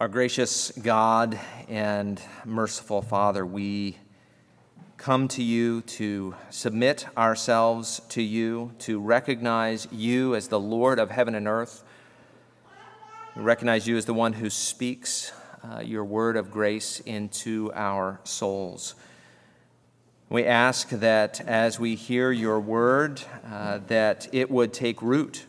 Our gracious God and merciful Father, we come to you to submit ourselves to you, to recognize you as the Lord of heaven and earth. We recognize you as the one who speaks uh, your word of grace into our souls. We ask that as we hear your word, uh, that it would take root,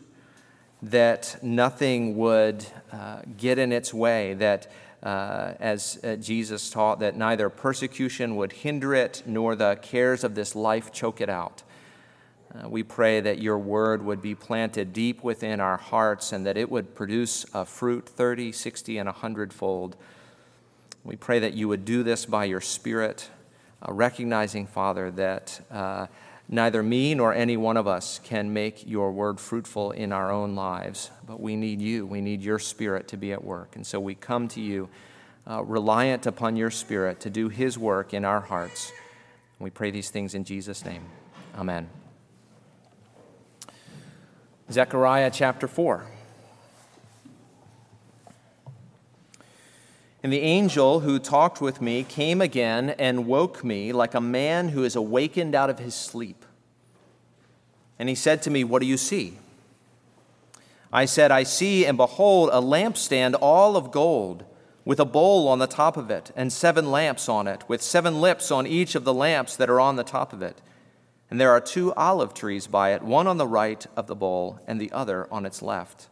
that nothing would uh, get in its way, that uh, as uh, Jesus taught, that neither persecution would hinder it nor the cares of this life choke it out. Uh, we pray that your word would be planted deep within our hearts and that it would produce a fruit 30, 60, and 100 fold. We pray that you would do this by your Spirit uh, recognizing, Father, that uh, neither me nor any one of us can make your word fruitful in our own lives, but we need you. We need your Spirit to be at work. And so we come to you uh, reliant upon your Spirit to do his work in our hearts. We pray these things in Jesus' name. Amen. Zechariah chapter 4. And the angel who talked with me came again and woke me like a man who is awakened out of his sleep. And he said to me, What do you see? I said, I see, and behold, a lampstand all of gold, with a bowl on the top of it, and seven lamps on it, with seven lips on each of the lamps that are on the top of it. And there are two olive trees by it, one on the right of the bowl, and the other on its left.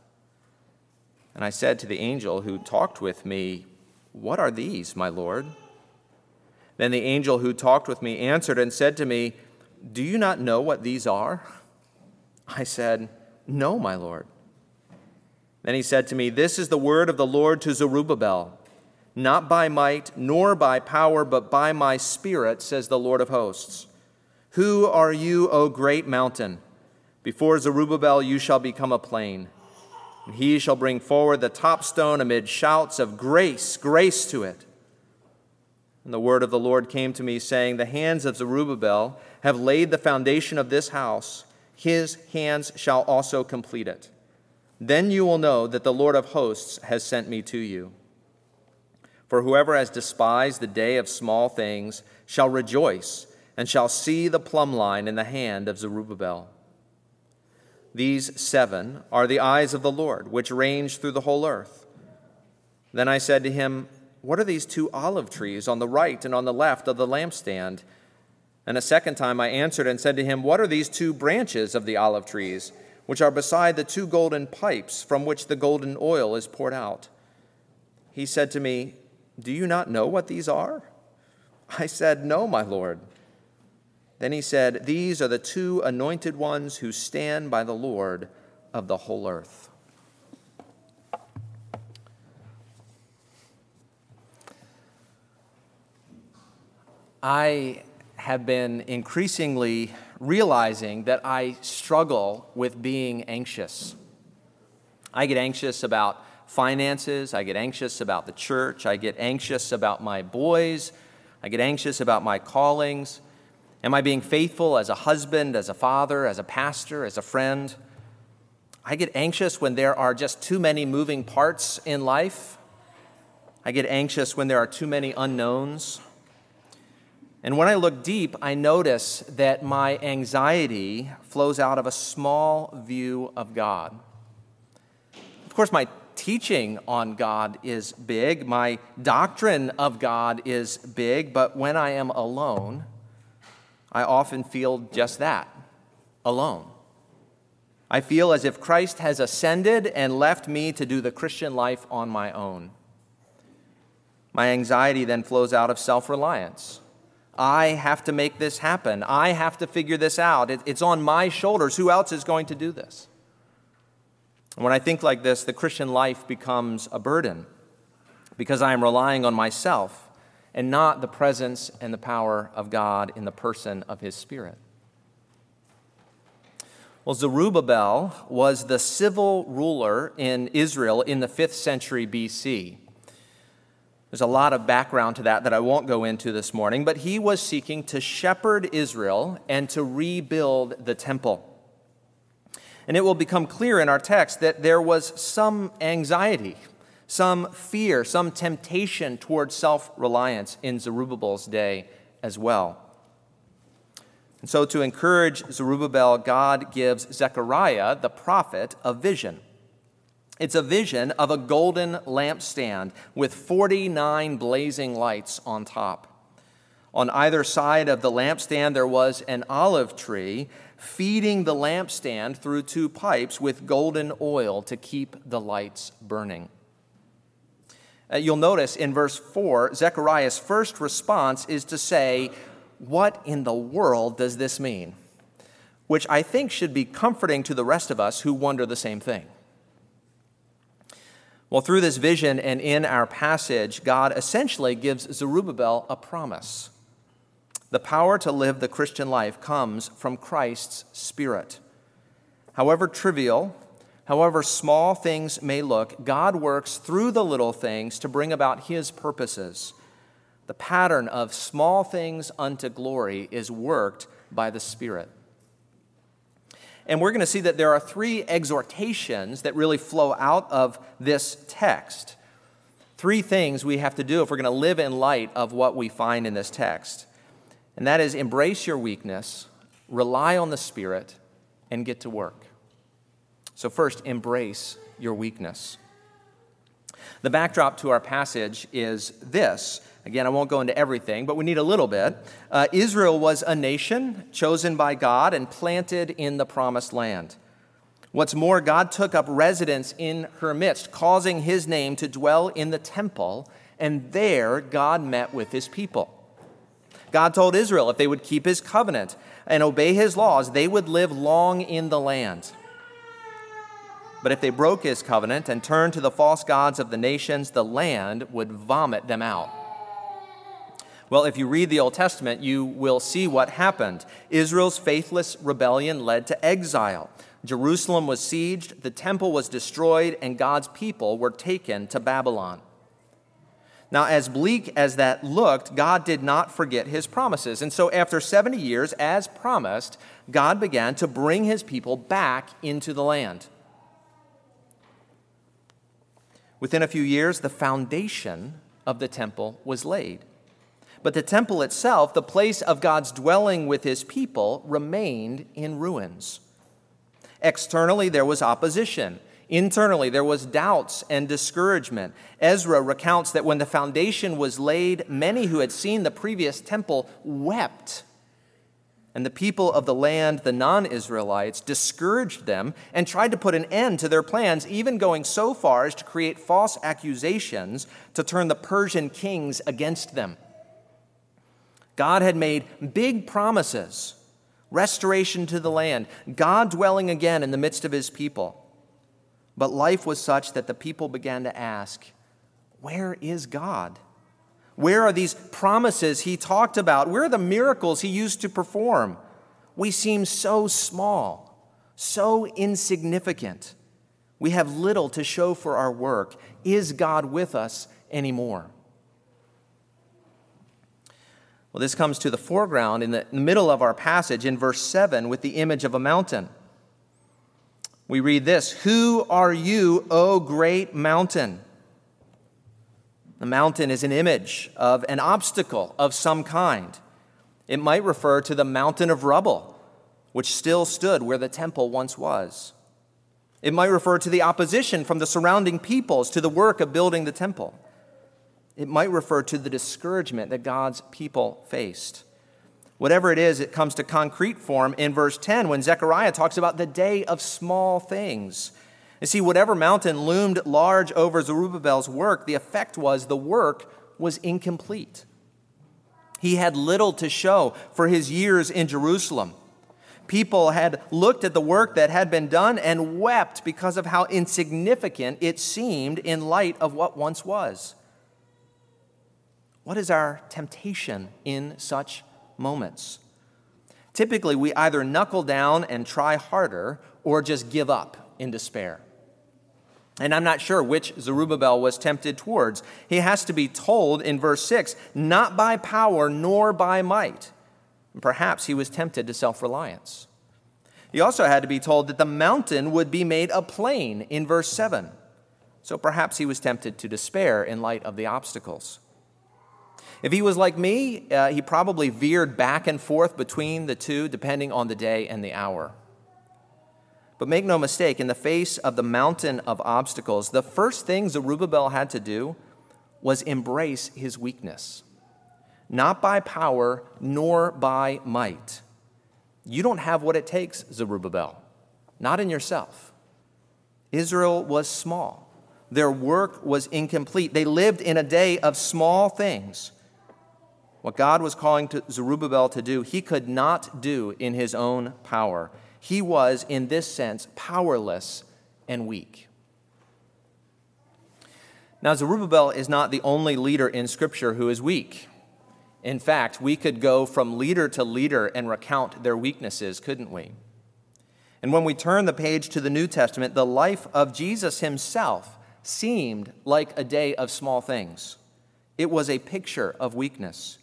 And I said to the angel who talked with me, what are these, my Lord? Then the angel who talked with me answered and said to me, Do you not know what these are? I said, No, my Lord. Then he said to me, This is the word of the Lord to Zerubbabel. Not by might nor by power, but by my spirit, says the Lord of hosts. Who are you, O great mountain? Before Zerubbabel you shall become a plain and he shall bring forward the top stone amid shouts of grace, grace to it. And the word of the Lord came to me, saying, The hands of Zerubbabel have laid the foundation of this house, his hands shall also complete it. Then you will know that the Lord of hosts has sent me to you. For whoever has despised the day of small things shall rejoice and shall see the plumb line in the hand of Zerubbabel. These seven are the eyes of the Lord, which range through the whole earth. Then I said to him, What are these two olive trees on the right and on the left of the lampstand? And a second time I answered and said to him, What are these two branches of the olive trees, which are beside the two golden pipes from which the golden oil is poured out? He said to me, Do you not know what these are? I said, No, my Lord. Then he said, These are the two anointed ones who stand by the Lord of the whole earth. I have been increasingly realizing that I struggle with being anxious. I get anxious about finances, I get anxious about the church, I get anxious about my boys, I get anxious about my callings. Am I being faithful as a husband, as a father, as a pastor, as a friend? I get anxious when there are just too many moving parts in life. I get anxious when there are too many unknowns. And when I look deep, I notice that my anxiety flows out of a small view of God. Of course, my teaching on God is big, my doctrine of God is big, but when I am alone, I often feel just that alone. I feel as if Christ has ascended and left me to do the Christian life on my own. My anxiety then flows out of self reliance. I have to make this happen. I have to figure this out. it's on my shoulders. Who else is going to do this? When I think like this, the Christian life becomes a burden because I am relying on myself and not the presence and the power of God in the person of his Spirit. Well, Zerubbabel was the civil ruler in Israel in the 5th century BC. There's a lot of background to that that I won't go into this morning, but he was seeking to shepherd Israel and to rebuild the temple. And it will become clear in our text that there was some anxiety some fear, some temptation towards self reliance in Zerubbabel's day as well. And so, to encourage Zerubbabel, God gives Zechariah, the prophet, a vision. It's a vision of a golden lampstand with 49 blazing lights on top. On either side of the lampstand, there was an olive tree feeding the lampstand through two pipes with golden oil to keep the lights burning. Uh, you'll notice in verse 4, Zechariah's first response is to say, What in the world does this mean? Which I think should be comforting to the rest of us who wonder the same thing. Well, through this vision and in our passage, God essentially gives Zerubbabel a promise. The power to live the Christian life comes from Christ's Spirit. However trivial, however small things may look, God works through the little things to bring about His purposes. The pattern of small things unto glory is worked by the Spirit. And we're going to see that there are three exhortations that really flow out of this text. Three things we have to do if we're going to live in light of what we find in this text. And that is embrace your weakness, rely on the Spirit, and get to work. So, first, embrace your weakness. The backdrop to our passage is this Again, I won't go into everything, but we need a little bit. Uh, Israel was a nation chosen by God and planted in the promised land. What's more, God took up residence in her midst, causing his name to dwell in the temple, and there God met with his people. God told Israel if they would keep his covenant and obey his laws, they would live long in the land. But if they broke his covenant and turned to the false gods of the nations, the land would vomit them out. Well, if you read the Old Testament, you will see what happened. Israel's faithless rebellion led to exile. Jerusalem was sieged, the temple was destroyed, and God's people were taken to Babylon. Now, as bleak as that looked, God did not forget his promises. And so, after 70 years, as promised, God began to bring his people back into the land. Within a few years, the foundation of the temple was laid. But the temple itself, the place of God's dwelling with his people, remained in ruins. Externally, there was opposition. Internally, there was doubts and discouragement. Ezra recounts that when the foundation was laid, many who had seen the previous temple wept. And the people of the land, the non Israelites, discouraged them and tried to put an end to their plans, even going so far as to create false accusations to turn the Persian kings against them. God had made big promises restoration to the land, God dwelling again in the midst of his people. But life was such that the people began to ask, Where is God? Where are these promises he talked about? Where are the miracles he used to perform? We seem so small, so insignificant. We have little to show for our work. Is God with us anymore? Well, this comes to the foreground in the middle of our passage in verse 7 with the image of a mountain. We read this Who are you, O great mountain? The mountain is an image of an obstacle of some kind. It might refer to the mountain of rubble, which still stood where the temple once was. It might refer to the opposition from the surrounding peoples to the work of building the temple. It might refer to the discouragement that God's people faced. Whatever it is, it comes to concrete form in verse 10 when Zechariah talks about the day of small things. You see, whatever mountain loomed large over Zerubbabel's work, the effect was the work was incomplete. He had little to show for his years in Jerusalem. People had looked at the work that had been done and wept because of how insignificant it seemed in light of what once was. What is our temptation in such moments? Typically, we either knuckle down and try harder or just give up in despair. And I'm not sure which Zerubbabel was tempted towards. He has to be told in verse 6 not by power nor by might. Perhaps he was tempted to self reliance. He also had to be told that the mountain would be made a plain in verse 7. so perhaps he was tempted to despair in light of the obstacles. If he was like me, uh, he probably veered back and forth between the two, depending on the day and the hour. But make no mistake, in the face of the mountain of obstacles, the first thing Zerubbabel had to do was embrace his weakness. Not by power, nor by might. You don't have what it takes, Zerubbabel, not in yourself. Israel was small, their work was incomplete. They lived in a day of small things. What God was calling to Zerubbabel to do, he could not do in his own power. He was, in this sense, powerless and weak. Now, Zerubbabel is not the only leader in Scripture who is weak. In fact, we could go from leader to leader and recount their weaknesses, couldn't we? And when we turn the page to the New Testament, the life of Jesus himself seemed like a day of small things. It was a picture of weakness.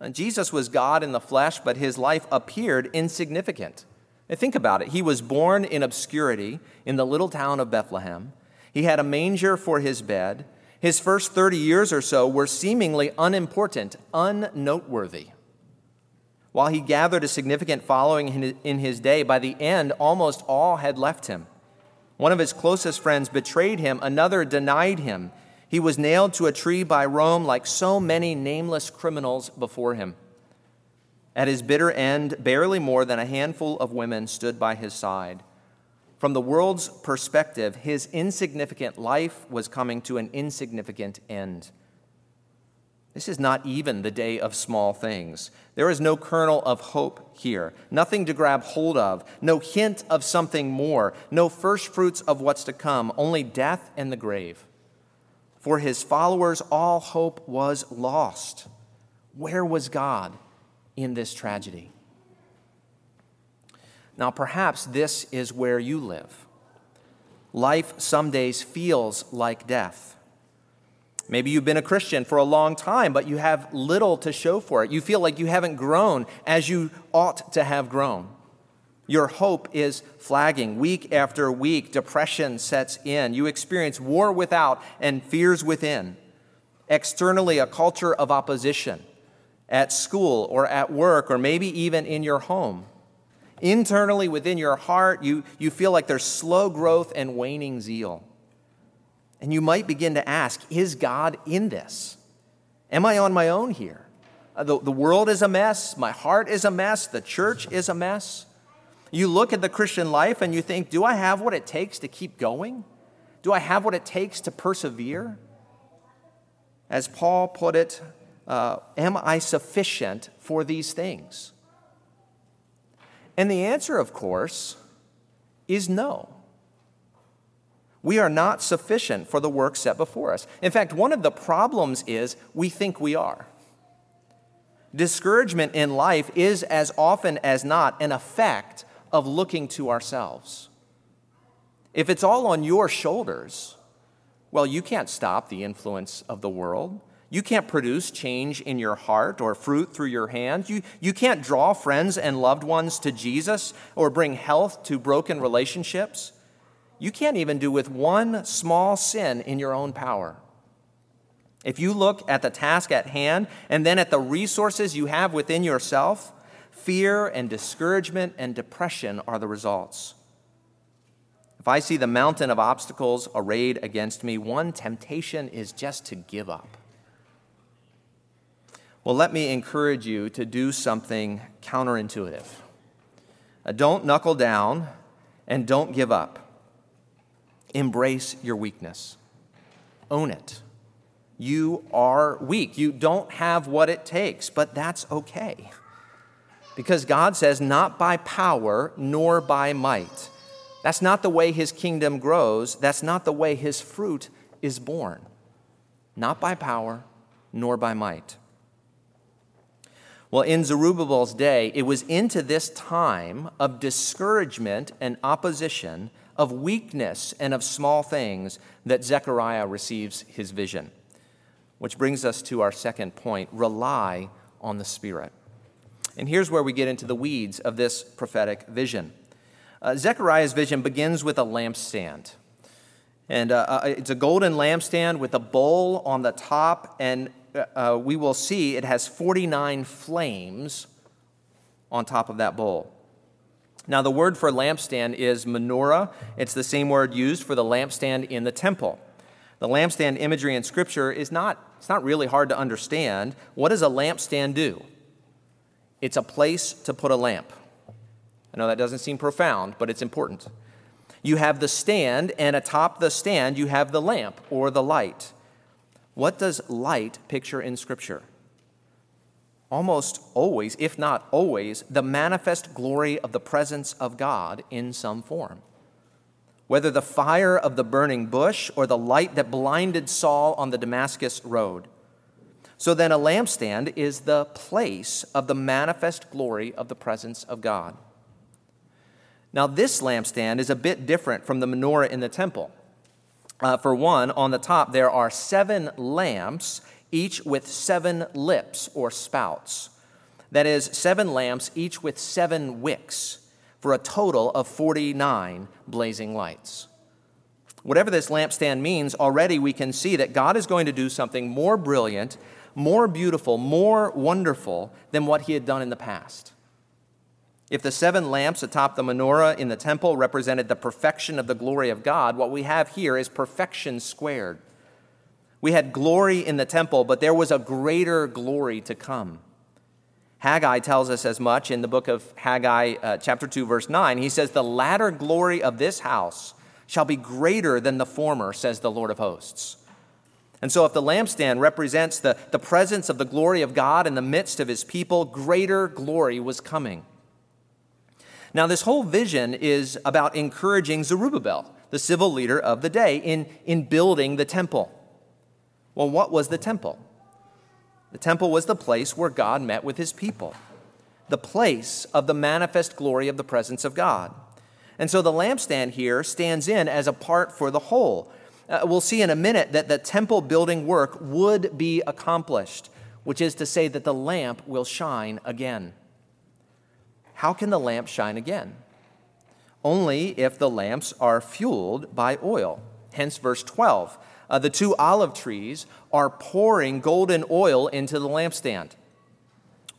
Uh, Jesus was God in the flesh, but his life appeared insignificant. And think about it. He was born in obscurity in the little town of Bethlehem. He had a manger for his bed. His first 30 years or so were seemingly unimportant, unnoteworthy. While he gathered a significant following in his day, by the end, almost all had left him. One of his closest friends betrayed him, another denied him. He was nailed to a tree by Rome like so many nameless criminals before him. At his bitter end, barely more than a handful of women stood by his side. From the world's perspective, his insignificant life was coming to an insignificant end. This is not even the day of small things. There is no kernel of hope here, nothing to grab hold of, no hint of something more, no first fruits of what's to come, only death and the grave. For his followers, all hope was lost. Where was God? In this tragedy. Now, perhaps this is where you live. Life some days feels like death. Maybe you've been a Christian for a long time, but you have little to show for it. You feel like you haven't grown as you ought to have grown. Your hope is flagging. Week after week, depression sets in. You experience war without and fears within. Externally, a culture of opposition at school or at work or maybe even in your home. Internally within your heart, you, you feel like there's slow growth and waning zeal. And you might begin to ask Is God in this? Am I on my own here? Uh, the, the world is a mess. My heart is a mess. The church is a mess. You look at the Christian life and you think, Do I have what it takes to keep going? Do I have what it takes to persevere? As Paul put it, uh, Am I sufficient for these things? And the answer, of course, is no. We are not sufficient for the work set before us. In fact, one of the problems is we think we are. Discouragement in life is as often as not an effect of looking to ourselves. If it's all on your shoulders, well, you can't stop the influence of the world. You can't produce change in your heart or fruit through your hands. You, you can't draw friends and loved ones to Jesus or bring health to broken relationships. You can't even do with one small sin in your own power. If you look at the task at hand and then at the resources you have within yourself, fear and discouragement and depression are the results. If I see the mountain of obstacles arrayed against me, one temptation is just to give up. Well, let me encourage you to do something counterintuitive. Uh, don't knuckle down and don't give up. Embrace your weakness, own it. You are weak. You don't have what it takes, but that's okay. Because God says, not by power nor by might. That's not the way his kingdom grows. That's not the way his fruit is born. Not by power nor by might. Well, in Zerubbabel's day, it was into this time of discouragement and opposition, of weakness and of small things, that Zechariah receives his vision. Which brings us to our second point rely on the Spirit. And here's where we get into the weeds of this prophetic vision. Uh, Zechariah's vision begins with a lampstand. And uh, uh, it's a golden lampstand with a bowl on the top, and uh we will see it has 49 flames on top of that bowl. Now, the word for lampstand is menorah. It's the same word used for the lampstand in the temple. The lampstand imagery in Scripture is not, it's not really hard to understand. What does a lampstand do? It's a place to put a lamp. I know that doesn't seem profound, but it's important. You have the stand, and atop the stand, you have the lamp or the light. What does light picture in Scripture? almost always, if not always, the manifest glory of the presence of God in some form. Whether the fire of the burning bush or the light that blinded Saul on the Damascus road. So then, a lampstand is the place of the manifest glory of the presence of God. Now, this lampstand is a bit different from the menorah in the temple. Uh, for one, on the top, there are seven lamps each with seven lips or spouts. That is, seven lamps, each with seven wicks, for a total of 49 blazing lights. Whatever this lampstand means, already we can see that God is going to do something more brilliant, more beautiful, more wonderful than what he had done in the past. If the seven lamps atop the menorah in the temple represented the perfection of the glory of God, what we have here is perfection squared. We had glory in the temple, but there was a greater glory to come. Haggai tells us as much in the book of Haggai, uh, chapter 2, verse 9. He says, The latter glory of this house shall be greater than the former, says the Lord of hosts. And so, if the lampstand represents the, the presence of the glory of God in the midst of his people, greater glory was coming. Now, this whole vision is about encouraging Zerubbabel, the civil leader of the day, in, in building the temple. Well, what was the temple? The temple was the place where God met with his people, the place of the manifest glory of the presence of God. And so the lampstand here stands in as a part for the whole. Uh, we'll see in a minute that the temple building work would be accomplished, which is to say that the lamp will shine again. How can the lamp shine again? Only if the lamps are fueled by oil. Hence, verse 12 uh, the two olive trees are pouring golden oil into the lampstand.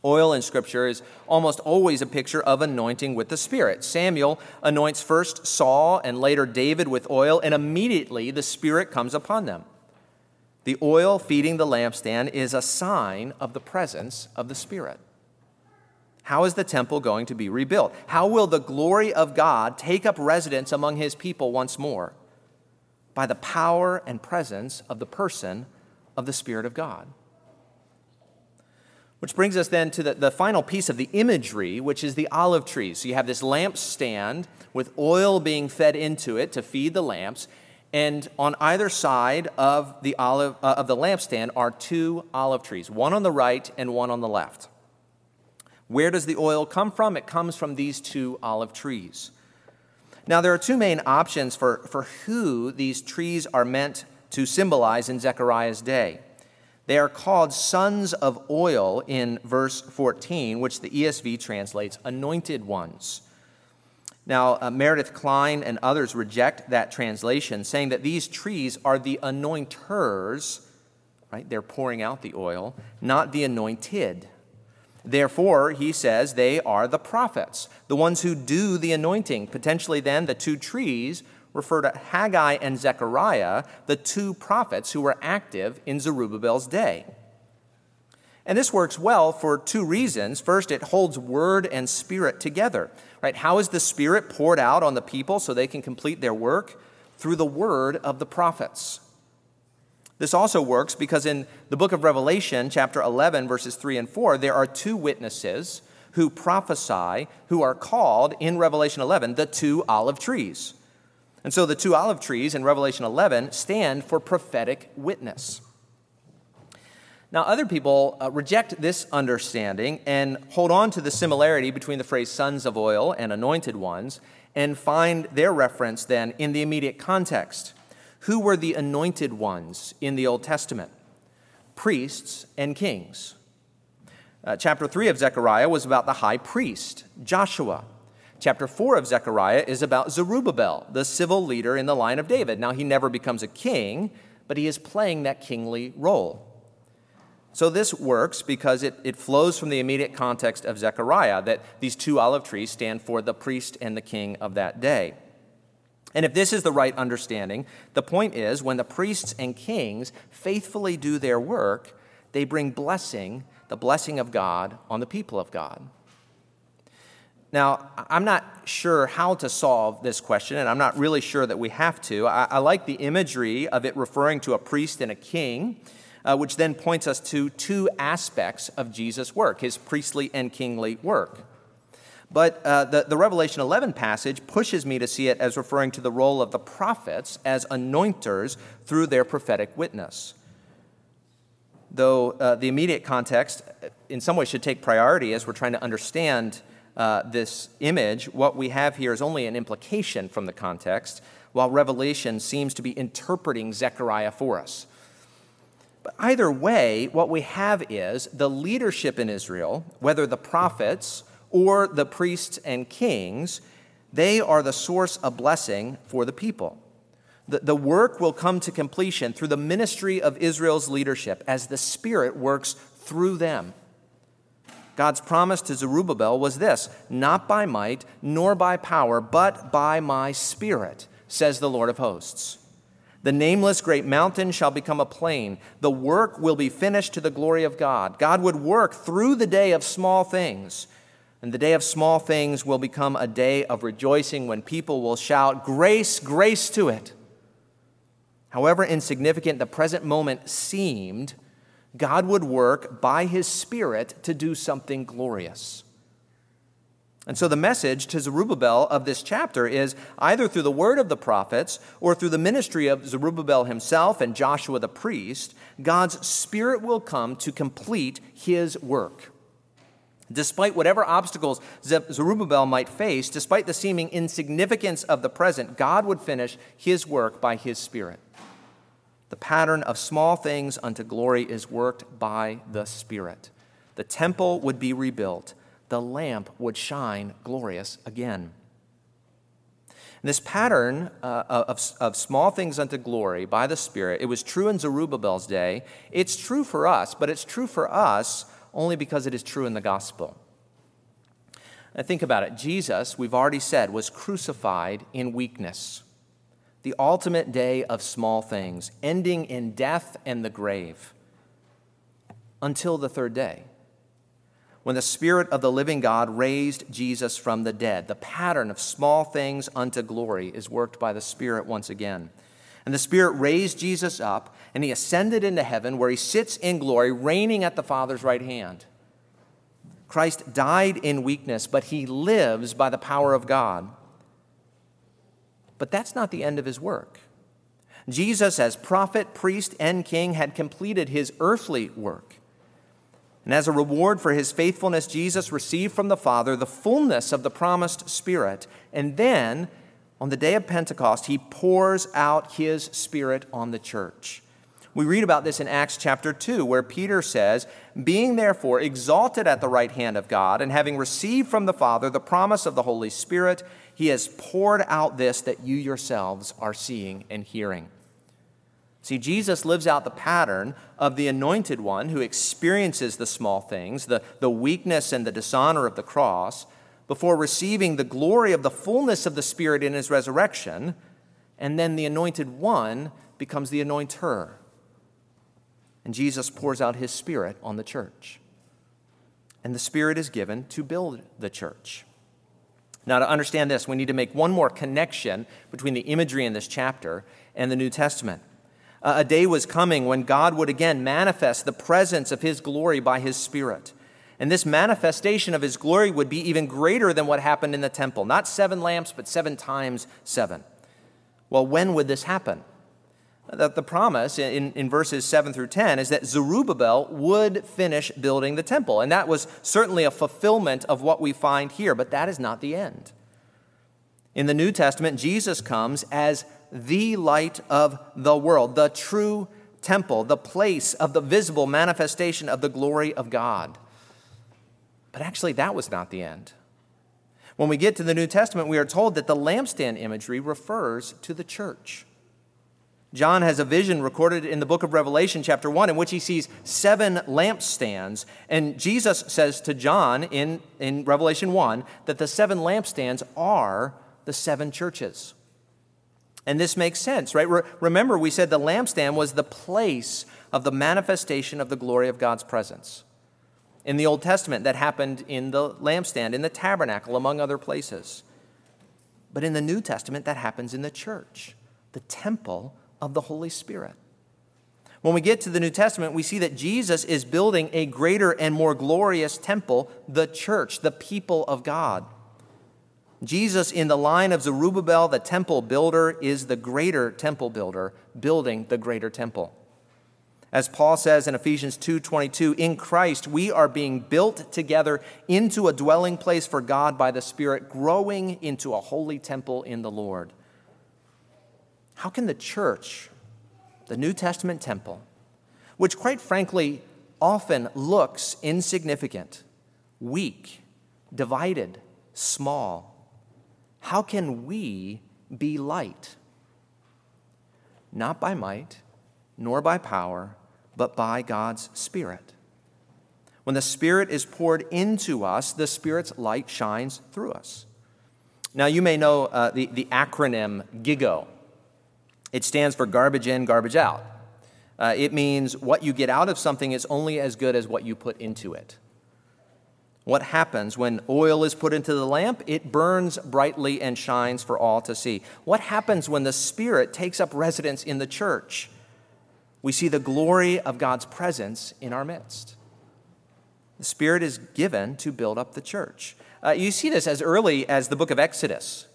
Oil in Scripture is almost always a picture of anointing with the Spirit. Samuel anoints first Saul and later David with oil, and immediately the Spirit comes upon them. The oil feeding the lampstand is a sign of the presence of the Spirit. How is the temple going to be rebuilt? How will the glory of God take up residence among his people once more? by the power and presence of the person of the Spirit of God. Which brings us then to the, the final piece of the imagery, which is the olive tree. So you have this lampstand with oil being fed into it to feed the lamps, and on either side of the olive uh, of the lampstand are two olive trees, one on the right and one on the left. Where does the oil come from? It comes from these two olive trees. Now, there are two main options for, for who these trees are meant to symbolize in Zechariah's day. They are called sons of oil in verse 14, which the ESV translates anointed ones. Now, uh, Meredith Kline and others reject that translation, saying that these trees are the anointers, right? They're pouring out the oil, not the anointed. Therefore, he says they are the prophets, the ones who do the anointing. Potentially, then, the two trees refer to Haggai and Zechariah, the two prophets who were active in Zerubbabel's day. And this works well for two reasons. First, it holds word and spirit together. Right? How is the spirit poured out on the people so they can complete their work? Through the word of the prophets. This also works because in the book of Revelation, chapter 11, verses 3 and 4, there are two witnesses who prophesy, who are called in Revelation 11 the two olive trees. And so the two olive trees in Revelation 11 stand for prophetic witness. Now, other people uh, reject this understanding and hold on to the similarity between the phrase sons of oil and anointed ones and find their reference then in the immediate context. Who were the anointed ones in the Old Testament? Priests and kings. Uh, chapter 3 of Zechariah was about the high priest, Joshua. Chapter 4 of Zechariah is about Zerubbabel, the civil leader in the line of David. Now, he never becomes a king, but he is playing that kingly role. So, this works because it, it flows from the immediate context of Zechariah that these two olive trees stand for the priest and the king of that day. And if this is the right understanding, the point is when the priests and kings faithfully do their work, they bring blessing, the blessing of God, on the people of God. Now, I'm not sure how to solve this question, and I'm not really sure that we have to. I, I like the imagery of it referring to a priest and a king, uh, which then points us to two aspects of Jesus' work his priestly and kingly work. But uh, the, the Revelation 11 passage pushes me to see it as referring to the role of the prophets as anointers through their prophetic witness. Though uh, the immediate context, uh, in some ways, should take priority as we're trying to understand uh, this image, what we have here is only an implication from the context, while Revelation seems to be interpreting Zechariah for us. But either way, what we have is the leadership in Israel, whether the prophets or the priests and kings, they are the source of blessing for the people. The, the work will come to completion through the ministry of Israel's leadership as the Spirit works through them. God's promise to Zerubbabel was this not by might, nor by power, but by my spirit, says the Lord of hosts. The nameless great mountain shall become a plain. The work will be finished to the glory of God. God would work through the day of small things. And the day of small things will become a day of rejoicing when people will shout, Grace, grace to it. However insignificant the present moment seemed, God would work by his Spirit to do something glorious. And so the message to Zerubbabel of this chapter is either through the word of the prophets or through the ministry of Zerubbabel himself and Joshua the priest, God's Spirit will come to complete his work. Despite whatever obstacles Zerubbabel might face, despite the seeming insignificance of the present, God would finish his work by his Spirit. The pattern of small things unto glory is worked by the Spirit. The temple would be rebuilt, the lamp would shine glorious again. This pattern uh, of, of small things unto glory by the Spirit, it was true in Zerubbabel's day. It's true for us, but it's true for us only because it is true in the gospel. Now think about it. Jesus, we've already said, was crucified in weakness the ultimate day of small things, ending in death and the grave, until the third day, when the Spirit of the living God raised Jesus from the dead. The pattern of small things unto glory is worked by the Spirit once again. And the Spirit raised Jesus up, and he ascended into heaven, where he sits in glory, reigning at the Father's right hand. Christ died in weakness, but he lives by the power of God. But that's not the end of his work. Jesus, as prophet, priest, and king, had completed his earthly work. And as a reward for his faithfulness, Jesus received from the Father the fullness of the promised Spirit. And then, on the day of Pentecost, he pours out his Spirit on the church. We read about this in Acts chapter 2, where Peter says, Being therefore exalted at the right hand of God, and having received from the Father the promise of the Holy Spirit, he has poured out this that you yourselves are seeing and hearing. See, Jesus lives out the pattern of the anointed one who experiences the small things, the, the weakness and the dishonor of the cross, before receiving the glory of the fullness of the Spirit in his resurrection. And then the anointed one becomes the anointer and Jesus pours out his Spirit on the church. And the Spirit is given to build the church. Now, to understand this, we need to make one more connection between the imagery in this chapter and the New Testament. A day was coming when God would again manifest the presence of his glory by his Spirit. And this manifestation of his glory would be even greater than what happened in the temple. Not seven lamps, but seven times seven. Well, when would this happen? that the promise in, in verses 7 through 10 is that Zerubbabel would finish building the temple. And that was certainly a fulfillment of what we find here, but that is not the end. In the New Testament, Jesus comes as the light of the world, the true temple, the place of the visible manifestation of the glory of God. But actually, that was not the end. When we get to the New Testament, we are told that the lampstand imagery refers to the church. John has a vision recorded in the book of Revelation, chapter 1, in which he sees seven lampstands. And Jesus says to John in, in Revelation 1 that the seven lampstands are the seven churches. And this makes sense, right? Re- remember, we said the lampstand was the place of the manifestation of the glory of God's presence. In the Old Testament, that happened in the lampstand, in the tabernacle, among other places. But in the New Testament, that happens in the church, the temple of the Holy Spirit. When we get to the New Testament, we see that Jesus is building a greater and more glorious temple, the church, the people of God. Jesus, in the line of Zerubbabel, the temple builder, is the greater temple builder, building the greater temple. As Paul says in Ephesians 2:22, in Christ we are being built together into a dwelling place for God by the Spirit, growing into a holy temple in the Lord. How can the church, the New Testament temple, which quite frankly often looks insignificant, weak, divided, small, how can we be light? Not by might, nor by power, but by God's Spirit. When the Spirit is poured into us, the Spirit's light shines through us. Now, you may know uh, the, the acronym GIGO. It stands for garbage in, garbage out. Uh, it means what you get out of something is only as good as what you put into it. What happens when oil is put into the lamp? It burns brightly and shines for all to see. What happens when the Spirit takes up residence in the church? We see the glory of God's presence in our midst. The Spirit is given to build up the church. Uh, you see this as early as the book of Exodus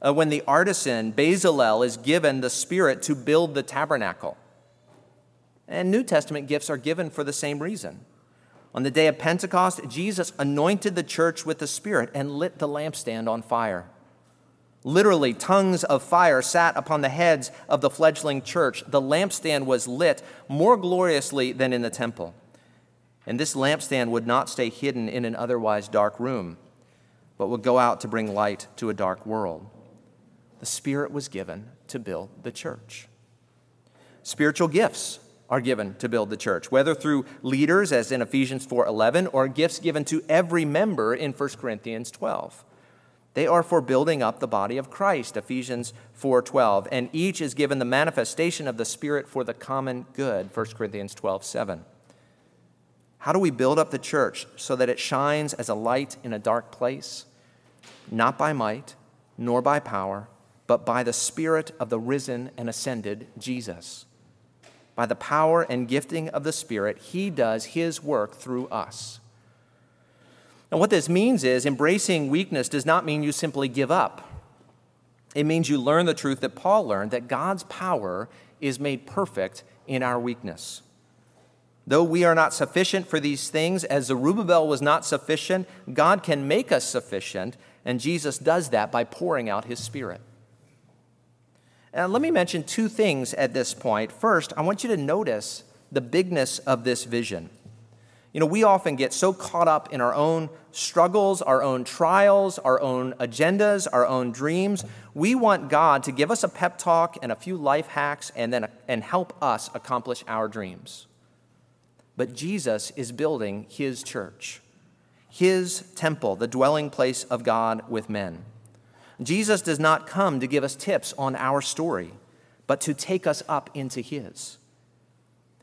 uh, when the artisan Bezalel is given the Spirit to build the tabernacle. And New Testament gifts are given for the same reason. On the day of Pentecost, Jesus anointed the church with the Spirit and lit the lampstand on fire. Literally, tongues of fire sat upon the heads of the fledgling church. The lampstand was lit more gloriously than in the temple. And this lampstand would not stay hidden in an otherwise dark room, but would go out to bring light to a dark world the Spirit was given to build the church. Spiritual gifts are given to build the church, whether through leaders as in Ephesians 4:11 or gifts given to every member in 1 Corinthians 12. They are for building up the body of Christ, Ephesians 4:12, and each is given the manifestation of the Spirit for the common good, 1 Corinthians 12:7. How do we build up the church so that it shines as a light in a dark place? Not by might, nor by power, but by the Spirit of the risen and ascended Jesus. By the power and gifting of the Spirit, He does His work through us. And what this means is embracing weakness does not mean you simply give up. It means you learn the truth that Paul learned that God's power is made perfect in our weakness. Though we are not sufficient for these things, as Zerubbabel was not sufficient, God can make us sufficient, and Jesus does that by pouring out his Spirit. Uh, let me mention two things at this point. First, I want you to notice the bigness of this vision. You know, we often get so caught up in our own struggles, our own trials, our own agendas, our own dreams. We want God to give us a pep talk and a few life hacks and then and help us accomplish our dreams. But Jesus is building his church, his temple, the dwelling place of God with men. Jesus does not come to give us tips on our story, but to take us up into His.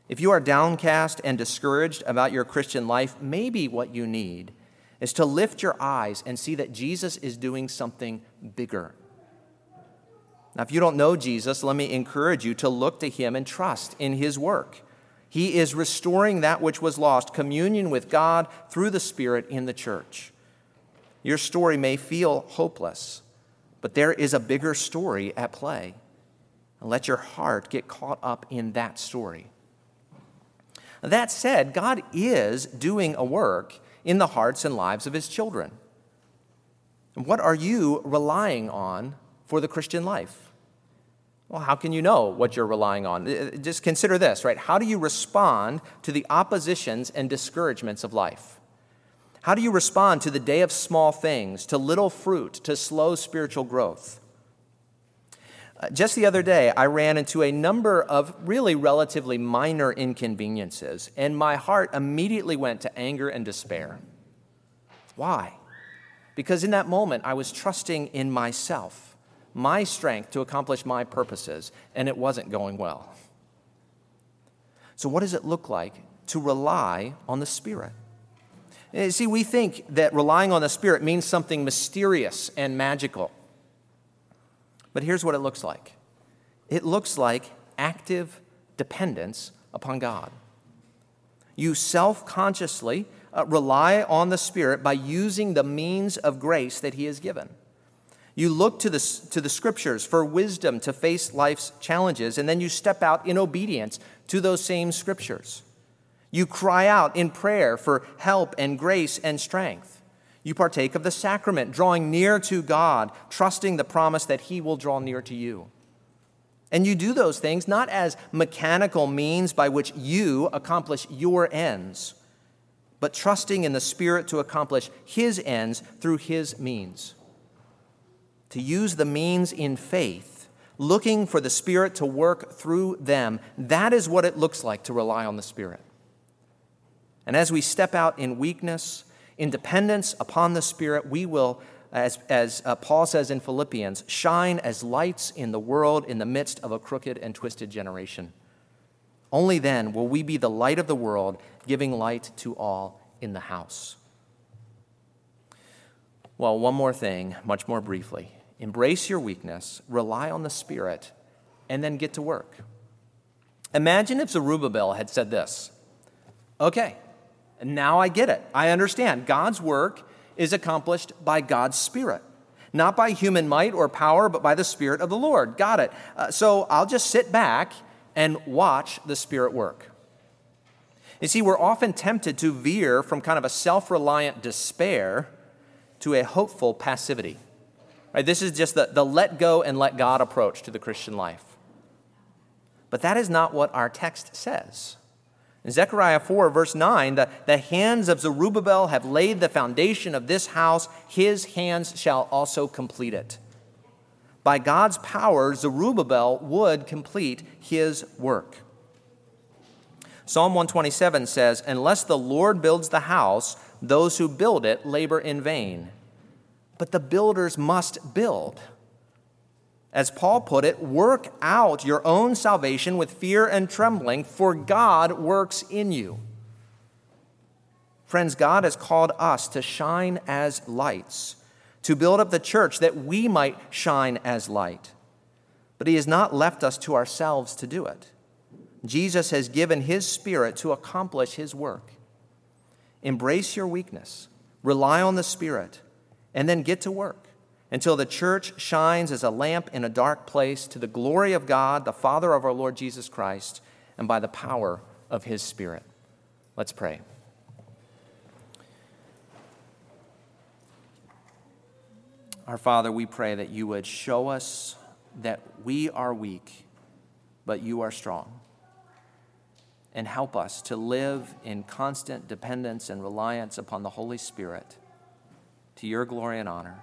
If you are downcast and discouraged about your Christian life, maybe what you need is to lift your eyes and see that Jesus is doing something bigger. Now, if you don't know Jesus, let me encourage you to look to Him and trust in His work. He is restoring that which was lost, communion with God through the Spirit in the church. Your story may feel hopeless. But there is a bigger story at play. Let your heart get caught up in that story. That said, God is doing a work in the hearts and lives of his children. What are you relying on for the Christian life? Well, how can you know what you're relying on? Uh, just consider this, right? How do you respond to the oppositions and discouragements of life? How do you respond to the day of small things, to little fruit, to slow spiritual growth? Just the other day, I ran into a number of really relatively minor inconveniences, and my heart immediately went to anger and despair. Why? Because in that moment, I was trusting in myself, my strength to accomplish my purposes, and it wasn't going well. So, what does it look like to rely on the Spirit? Eh, see, we think that relying on the Spirit means something mysterious and magical. But here's what it looks like it looks like active dependence upon God. You self consciously uh, rely on the Spirit by using the means of grace that He has given. You look to the, to the scriptures for wisdom to face life's challenges, and then you step out in obedience to those same scriptures. You cry out in prayer for help and grace and strength. You partake of the sacrament, drawing near to God, trusting the promise that He will draw near to you. And you do those things not as mechanical means by which you accomplish your ends, but trusting in the Spirit to accomplish His ends through His means to use the means in faith, looking for the Spirit to work through them. That is what it looks like to rely on the Spirit. And as we step out in weakness, in dependence upon the Spirit, we will, as, as uh, Paul says in Philippians, shine as lights in the world in the midst of a crooked and twisted generation. Only then will we be the light of the world, giving light to all in the house. Well, one more thing, much more briefly embrace your weakness, rely on the Spirit, and then get to work. Imagine if Zerubbabel had said this Okay, now I get it. I understand. God's work is accomplished by God's Spirit, not by human might or power, but by the Spirit of the Lord. Got it. Uh, so I'll just sit back and watch the Spirit work. You see, we're often tempted to veer from kind of a self reliant despair to a hopeful passivity. Right? This is just the, the let go and let God approach to the Christian life. But that is not what our text says. In Zechariah 4, verse 9, the, the hands of Zerubbabel have laid the foundation of this house, his hands shall also complete it. By God's power, Zerubbabel would complete his work. Psalm 127 says, Unless the Lord builds the house, those who build it labor in vain but the builders must build. As Paul put it, work out your own salvation with fear and trembling, for God works in you. Friends, God has called us to shine as lights, to build up the church that we might shine as light. But He has not left us to ourselves to do it. Jesus has given His Spirit to accomplish His work. Embrace your weakness, rely on the Spirit and then get to work until the church shines as a lamp in a dark place to the glory of God, the Father of our Lord Jesus Christ, and by the power of his Spirit. Let's pray. Our Father, we pray that you would show us that we are weak, but you are strong. And help us to live in constant dependence and reliance upon the Holy Spirit to your glory and honor.